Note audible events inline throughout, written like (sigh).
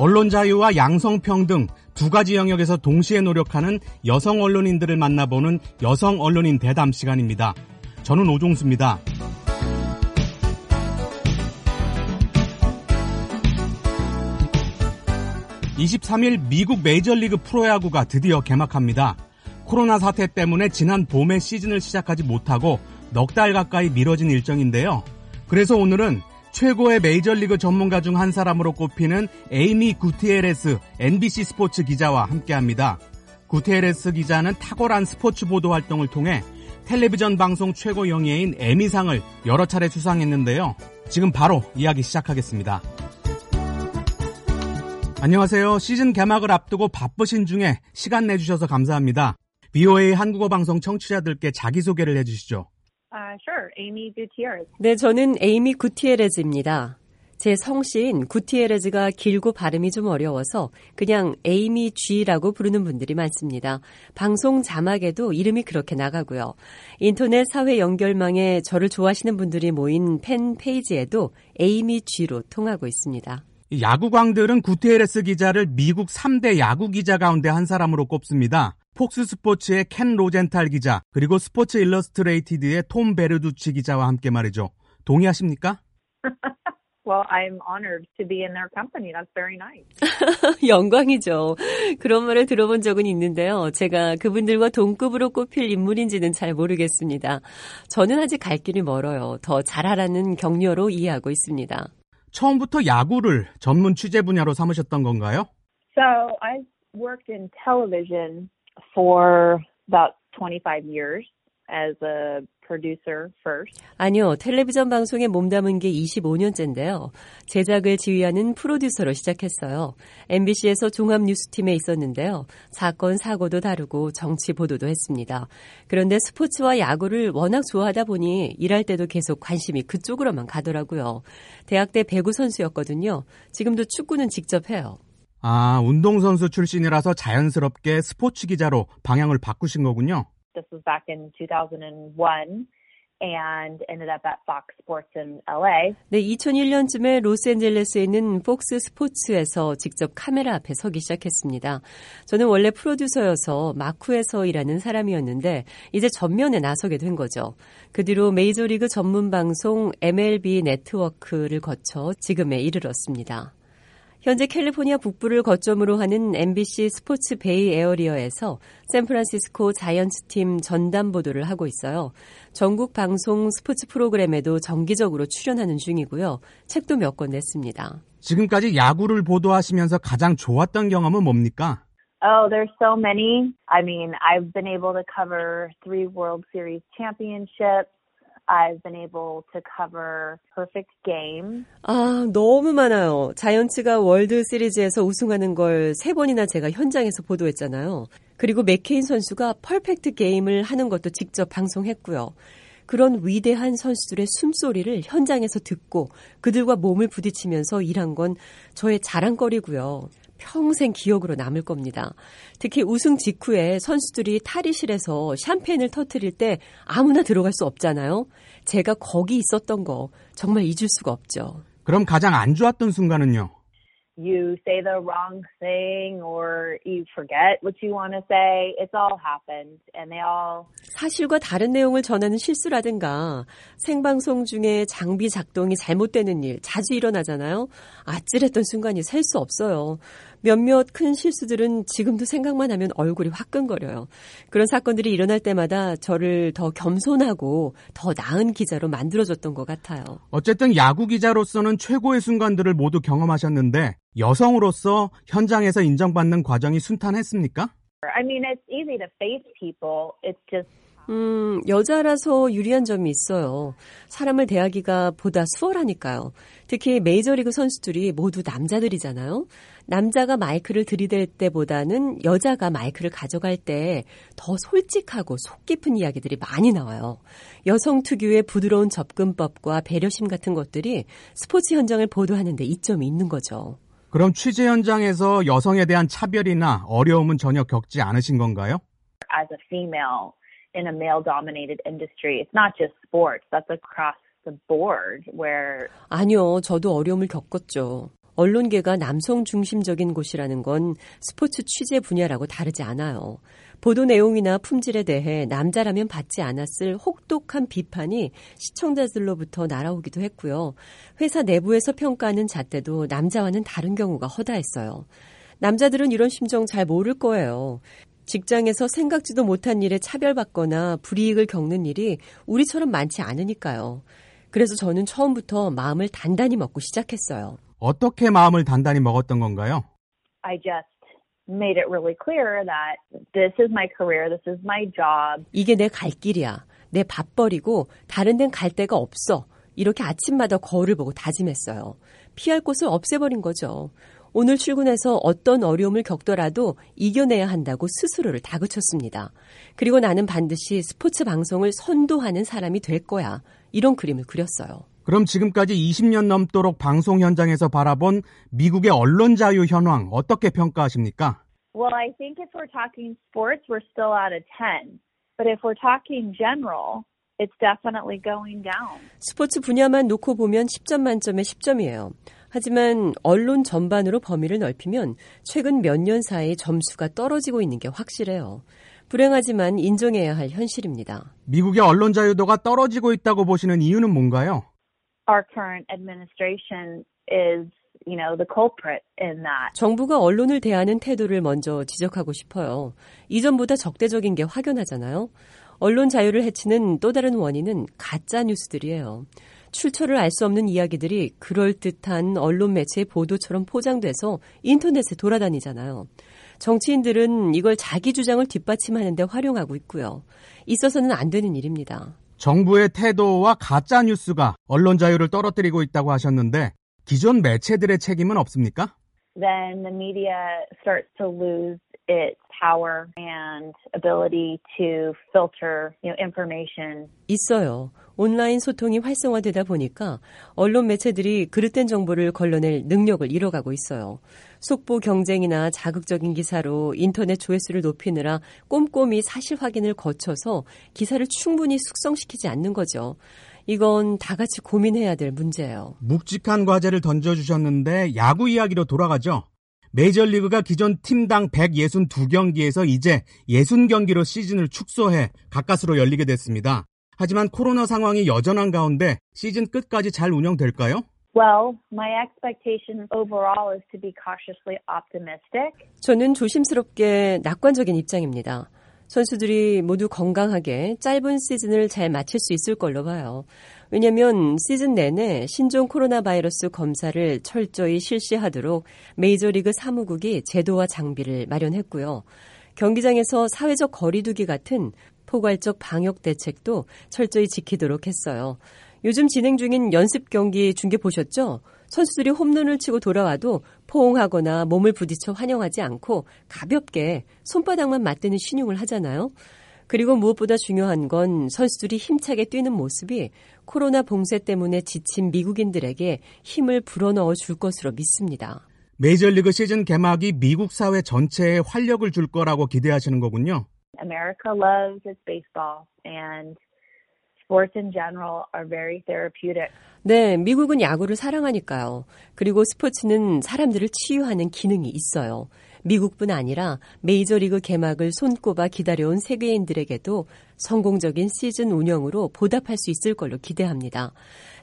언론 자유와 양성평등 두 가지 영역에서 동시에 노력하는 여성 언론인들을 만나보는 여성 언론인 대담 시간입니다. 저는 오종수입니다. 23일 미국 메이저리그 프로야구가 드디어 개막합니다. 코로나 사태 때문에 지난 봄에 시즌을 시작하지 못하고 넉 달 가까이 미뤄진 일정인데요. 그래서 오늘은 최고의 메이저리그 전문가 중 한 사람으로 꼽히는 에이미 구티에레스 NBC 스포츠 기자와 함께합니다. 구티에레스 기자는 탁월한 스포츠 보도 활동을 통해 텔레비전 방송 최고 영예인 에미상을 여러 차례 수상했는데요. 지금 바로 이야기 시작하겠습니다. 안녕하세요. 시즌 개막을 앞두고 바쁘신 중에 시간 내주셔서 감사합니다. BOA 한국어 방송 청취자들께 자기소개를 해주시죠. Uh, sure. Amy Gutierrez. 네, 저는 에이미 구티에레즈입니다. 제 성씨인 구티에레즈가 길고 발음이 좀 어려워서 그냥 에이미 G라고 부르는 분들이 많습니다. 방송 자막에도 이름이 그렇게 나가고요. 인터넷 사회 연결망에 저를 좋아하시는 분들이 모인 팬 페이지에도 에이미 G로 통하고 있습니다. 야구광들은 구테레스 기자를 미국 3대 야구 기자 가운데 한 사람으로 꼽습니다. 폭스 스포츠의 켄 로젠탈 기자, 그리고 스포츠 일러스트레이티드의 톰 베르두치 기자와 함께 말이죠. 동의하십니까? (laughs) well, I'm honored to be in their company. That's very nice. (laughs) 영광이죠. 그런 말을 들어본 적은 있는데요. 제가 그분들과 동급으로 꼽힐 인물인지는 잘 모르겠습니다. 저는 아직 갈 길이 멀어요. 더 잘하라는 격려로 이해하고 있습니다. 처음부터 야구를 전문 취재 분야로 삼으셨던 건가요? So I worked in television for about 25 years as a producer first. 아니요, 텔레비전 방송에 몸담은 게 25년째인데요. 제작을 지휘하는 프로듀서로 시작했어요. MBC에서 종합 뉴스팀에 있었는데요. 사건, 사고도 다루고 정치 보도도 했습니다. 그런데 스포츠와 야구를 워낙 좋아하다 보니 일할 때도 계속 관심이 그쪽으로만 가더라고요. 대학 때 배구 선수였거든요. 지금도 축구는 직접 해요. 아, 운동선수 출신이라서 자연스럽게 스포츠 기자로 방향을 바꾸신 거군요. This was back in 2001 and ended up at Fox Sports in LA. 네, 2001년쯤에 로스앤젤레스에 있는 폭스 스포츠에서 직접 카메라 앞에 서기 시작했습니다. 저는 원래 프로듀서여서 마쿠에서 일하는 사람이었는데 이제 전면에 나서게 된 거죠. 그 뒤로 메이저리그 전문 방송 MLB 네트워크를 거쳐 지금에 이르렀습니다. 현재 캘리포니아 북부를 거점으로 하는 MBC 스포츠 베이 에어리어에서 샌프란시스코 자이언츠 팀 전담 보도를 하고 있어요. 전국 방송 스포츠 프로그램에도 정기적으로 출연하는 중이고요. 책도 몇 권 냈습니다. 지금까지 야구를 보도하시면서 가장 좋았던 경험은 뭡니까? Oh, there's so many. I mean, I've been able to cover three World Series championships. I've been able to cover perfect game. 아, 너무 많아요. 자이언츠가 월드 시리즈에서 우승하는 걸 세 번이나 제가 현장에서 보도했잖아요. 그리고 맥케인 선수가 퍼펙트 게임을 하는 것도 직접 방송했고요. 그런 위대한 선수들의 숨소리를 현장에서 듣고 그들과 몸을 부딪히면서 일한 건 저의 자랑거리고요. 평생 기억으로 남을 겁니다. 특히 우승 직후에 선수들이 탈의실에서 샴페인을 터트릴 때 아무나 들어갈 수 없잖아요. 제가 거기 있었던 거 정말 잊을 수가 없죠. 그럼 가장 안 좋았던 순간은요? you say the wrong thing or you forget what you want to say. It's all happened and they all 사실과 다른 내용을 전하는 실수라든가 생방송 중에 장비 작동이 잘못되는 일 자주 일어나잖아요. 아찔했던 순간이 셀 수 없어요. 몇몇 큰 실수들은 지금도 생각만 하면 얼굴이 화끈거려요. 그런 사건들이 일어날 때마다 저를 더 겸손하고 더 나은 기자로 만들어줬던 것 같아요. 어쨌든 야구 기자로서는 최고의 순간들을 모두 경험하셨는데 여성으로서 현장에서 인정받는 과정이 순탄했습니까? I mean, it's easy to face people. It's just 음, 여자라서 유리한 점이 있어요. 사람을 대하기가 보다 수월하니까요. 특히 메이저리그 선수들이 모두 남자들이잖아요. 남자가 마이크를 들이댈 때보다는 여자가 마이크를 가져갈 때 더 솔직하고 속 깊은 이야기들이 많이 나와요. 여성 특유의 부드러운 접근법과 배려심 같은 것들이 스포츠 현장을 보도하는데 이점이 있는 거죠. 그럼 취재 현장에서 여성에 대한 차별이나 어려움은 전혀 겪지 않으신 건가요? as a female in a male dominated industry. It's not just sports. That's across the board where 아니요, 저도 어려움을 겪었죠. 언론계가 남성 중심적인 곳이라는 건 스포츠 취재 분야라고 다르지 않아요. 보도 내용이나 품질에 대해 남자라면 받지 않았을 혹독한 비판이 시청자들로부터 날아오기도 했고요. 회사 내부에서 평가하는 잣대도 남자와는 다른 경우가 허다했어요. 남자들은 이런 심정 잘 모를 거예요. 직장에서 생각지도 못한 일에 차별받거나 불이익을 겪는 일이 우리처럼 많지 않으니까요. 그래서 저는 처음부터 마음을 단단히 먹고 시작했어요. 어떻게 마음을 단단히 먹었던 건가요? I just made it really clear that this is my career, this is my job. 이게 내 갈 길이야. 내밥 버리고 다른 데는 갈 데가 없어. 이렇게 아침마다 거울을 보고 다짐했어요. 피할 곳을 없애버린 거죠. 오늘 출근해서 어떤 어려움을 겪더라도 이겨내야 한다고 스스로를 다그쳤습니다. 그리고 나는 반드시 스포츠 방송을 선도하는 사람이 될 거야. 이런 그림을 그렸어요. 그럼 지금까지 20년 넘도록 방송 현장에서 바라본 미국의 언론 자유 현황 어떻게 평가하십니까? Well, I think if we're talking sports, we're still at a 10. But if we're talking general, it's definitely going down. 스포츠 분야만 놓고 보면 10점 만점에 10점이에요. 하지만 언론 전반으로 범위를 넓히면 최근 몇 년 사이 점수가 떨어지고 있는 게 확실해요. 불행하지만 인정해야 할 현실입니다. 미국의 언론 자유도가 떨어지고 있다고 보시는 이유는 뭔가요? Our current administration is, you know, the culprit in that. 정부가 언론을 대하는 태도를 먼저 지적하고 싶어요. 이전보다 적대적인 게 확연하잖아요. 언론 자유를 해치는 또 다른 원인은 가짜 뉴스들이에요. 출처를 알 수 없는 이야기들이 그럴듯한 언론 매체의 보도처럼 포장돼서 인터넷에 돌아다니잖아요. 정치인들은 이걸 자기 주장을 뒷받침하는데 활용하고 있고요. 있어서는 안 되는 일입니다. 정부의 태도와 가짜 뉴스가 언론 자유를 떨어뜨리고 있다고 하셨는데 기존 매체들의 책임은 없습니까? Then the media starts to lose its power and ability to filter, you know, information. 있어요. 온라인 소통이 활성화되다 보니까 언론 매체들이 그릇된 정보를 걸러낼 능력을 잃어가고 있어요. 속보 경쟁이나 자극적인 기사로 인터넷 조회수를 높이느라 꼼꼼히 사실 확인을 거쳐서 기사를 충분히 숙성시키지 않는 거죠. 이건 다 같이 고민해야 될 문제예요. 묵직한 과제를 던져주셨는데 야구 이야기로 돌아가죠. 메이저리그가 기존 팀당 162경기에서 이제 60경기로 시즌을 축소해 가까스로 열리게 됐습니다. 하지만 코로나 상황이 여전한 가운데 시즌 끝까지 잘 운영될까요? Well, my expectation overall is to be cautiously optimistic. 저는 조심스럽게 낙관적인 입장입니다. 선수들이 모두 건강하게 짧은 시즌을 잘 마칠 수 있을 걸로 봐요. 왜냐하면 시즌 내내 신종 코로나 바이러스 검사를 철저히 실시하도록 메이저리그 사무국이 제도와 장비를 마련했고요. 경기장에서 사회적 거리두기 같은 포괄적 방역 대책도 철저히 지키도록 했어요. 요즘 진행 중인 연습 경기 중계 보셨죠? 선수들이 홈런을 치고 돌아와도 포옹하거나 몸을 부딪혀 환영하지 않고 가볍게 손바닥만 맞대는 신용을 하잖아요. 그리고 무엇보다 중요한 건 선수들이 힘차게 뛰는 모습이 코로나 봉쇄 때문에 지친 미국인들에게 힘을 불어넣어 줄 것으로 믿습니다. 메이저리그 시즌 개막이 미국 사회 전체에 활력을 줄 거라고 기대하시는 거군요. America loves its baseball and sports in general are very therapeutic. 네, 미국은 야구를 사랑하니까요. 그리고 스포츠는 사람들을 치유하는 기능이 있어요. 미국뿐 아니라 메이저리그 개막을 손꼽아 기다려온 세계인들에게도 성공적인 시즌 운영으로 보답할 수 있을 걸로 기대합니다.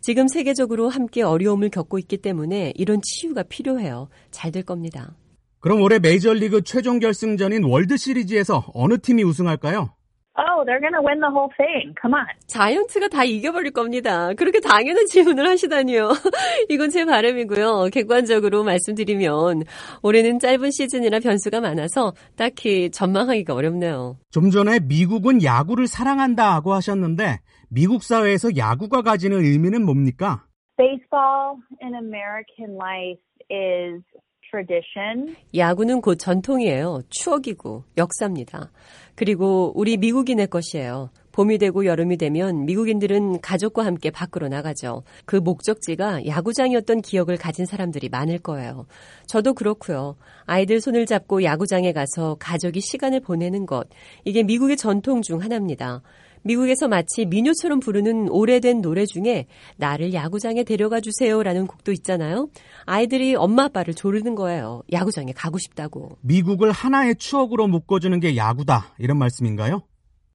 지금 세계적으로 함께 어려움을 겪고 있기 때문에 이런 치유가 필요해요. 잘 될 겁니다. 그럼 올해 메이저리그 최종 결승전인 월드 시리즈에서 어느 팀이 우승할까요? Oh, they're to win the whole thing. Come on. 자이언트가 다 이겨버릴 겁니다. 그렇게 당연한 질문을 하시다니요. (laughs) 이건 제 바람이고요. 객관적으로 말씀드리면 올해는 짧은 시즌이라 변수가 많아서 딱히 전망하기가 어렵네요. 좀 전에 미국은 야구를 사랑한다고 하셨는데 미국 사회에서 야구가 가지는 의미는 뭡니까? Baseball in American life is tradition. 야구는 곧 전통이에요. 추억이고 역사입니다. 그리고 우리 미국인의 것이에요. 봄이 되고 여름이 되면 미국인들은 가족과 함께 밖으로 나가죠. 그 목적지가 야구장이었던 기억을 가진 사람들이 많을 거예요. 저도 그렇고요. 아이들 손을 잡고 야구장에 가서 가족이 시간을 보내는 것. 이게 미국의 전통 중 하나입니다. 미국에서 마치 민요처럼 부르는 오래된 노래 중에 나를 야구장에 데려가 주세요라는 곡도 있잖아요. 아이들이 엄마 아빠를 조르는 거예요. 야구장에 가고 싶다고. 미국을 하나의 추억으로 묶어주는 게 야구다 이런 말씀인가요?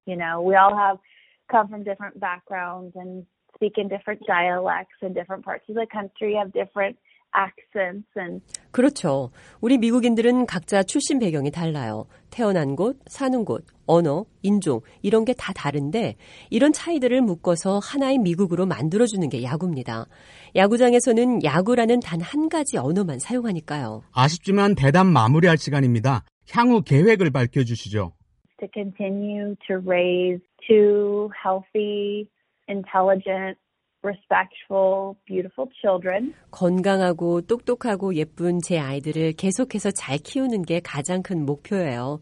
You know, we all have come from different backgrounds and speak in different dialects in different parts of the country, have different accents and 그렇죠. 우리 미국인들은 각자 출신 배경이 달라요. 태어난 곳, 사는 곳, 언어, 인종 이런 게 다 다른데 이런 차이들을 묶어서 하나의 미국으로 만들어 주는 게 야구입니다. 야구장에서는 야구라는 단 한 가지 언어만 사용하니까요. 아쉽지만 대담 마무리할 시간입니다. 향후 계획을 밝혀 주시죠. to continue to raise two healthy, intelligent, respectful, beautiful children. 건강하고 똑똑하고 예쁜 제 아이들을 계속해서 잘 키우는 게 가장 큰 목표예요.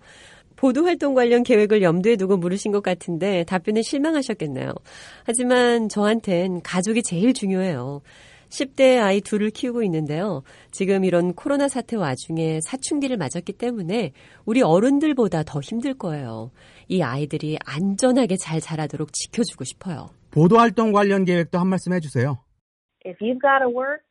보도 활동 관련 계획을 염두에 두고 물으신 것 같은데 답변에 실망하셨겠네요. 하지만 저한텐 가족이 제일 중요해요. 10대 아이 둘을 키우고 있는데요. 지금 이런 코로나 사태 와중에 사춘기를 맞았기 때문에 우리 어른들보다 더 힘들 거예요. 이 아이들이 안전하게 잘 자라도록 지켜주고 싶어요. 보도 활동 관련 계획도 한 말씀 해주세요. If you've got to work,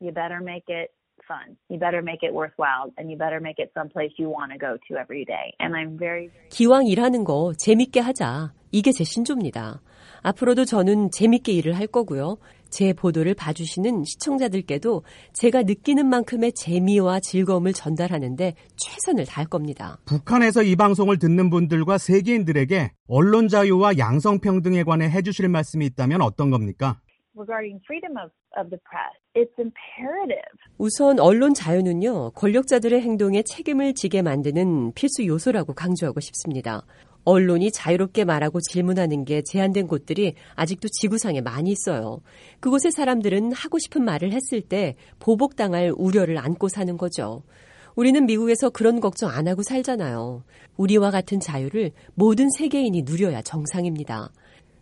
you better make it fun. You better make it worthwhile and you better make it someplace you want to go to every day. And I'm very, very 기왕 일하는 거 재밌게 하자. 이게 제 신조입니다. 앞으로도 저는 재밌게 일을 할 거고요. 제 보도를 봐주시는 시청자들께도 제가 느끼는 만큼의 재미와 즐거움을 전달하는데 최선을 다할 겁니다. 북한에서 이 방송을 듣는 분들과 세계인들에게 언론 자유와 양성평등에 관해 해주실 말씀이 있다면 어떤 겁니까? regarding freedom of, of the press. It's imperative. 우선 언론 자유는요, 권력자들의 행동에 책임을 지게 만드는 필수 요소라고 강조하고 싶습니다. 언론이 자유롭게 말하고 질문하는 게 제한된 곳들이 아직도 지구상에 많이 있어요. 그곳의 사람들은 하고 싶은 말을 했을 때 보복당할 우려를 안고 사는 거죠. 우리는 미국에서 그런 걱정 안 하고 살잖아요. 우리와 같은 자유를 모든 세계인이 누려야 정상입니다.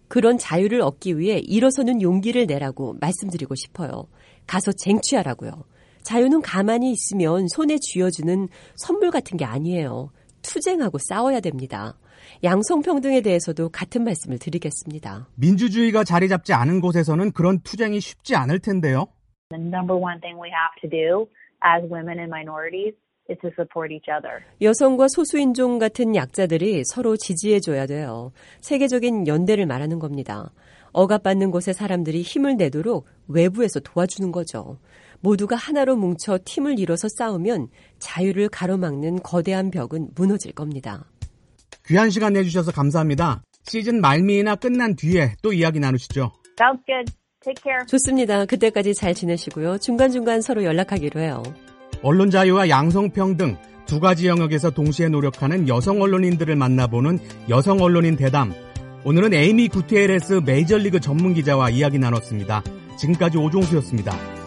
그런 자유를 얻기 위해 일어서는 용기를 내라고 말씀드리고 싶어요. 가서 쟁취하라고요. 자유는 가만히 있으면 손에 쥐어주는 선물 같은 게 아니에요. 투쟁하고 싸워야 됩니다. 양성평등에 대해서도 같은 말씀을 드리겠습니다. 민주주의가 자리 잡지 않은 곳에서는 그런 투쟁이 쉽지 않을 텐데요. The number one thing we have to do as women and minorities is to support each other. 여성과 소수인종 같은 약자들이 서로 지지해줘야 돼요. 세계적인 연대를 말하는 겁니다. 억압받는 곳의 사람들이 힘을 내도록 외부에서 도와주는 거죠. 모두가 하나로 뭉쳐 팀을 이뤄서 싸우면 자유를 가로막는 거대한 벽은 무너질 겁니다. 귀한 시간 내주셔서 감사합니다. 시즌 말미이나 끝난 뒤에 또 이야기 나누시죠. Sounds good. Take care. 좋습니다. 그때까지 잘 지내시고요. 중간중간 서로 연락하기로 해요. 언론 자유와 양성평등 두 가지 영역에서 동시에 노력하는 여성 언론인들을 만나보는 여성 언론인 대담. 오늘은 에이미 구테레스 메이저리그 전문 기자와 이야기 나눴습니다. 지금까지 오종수였습니다.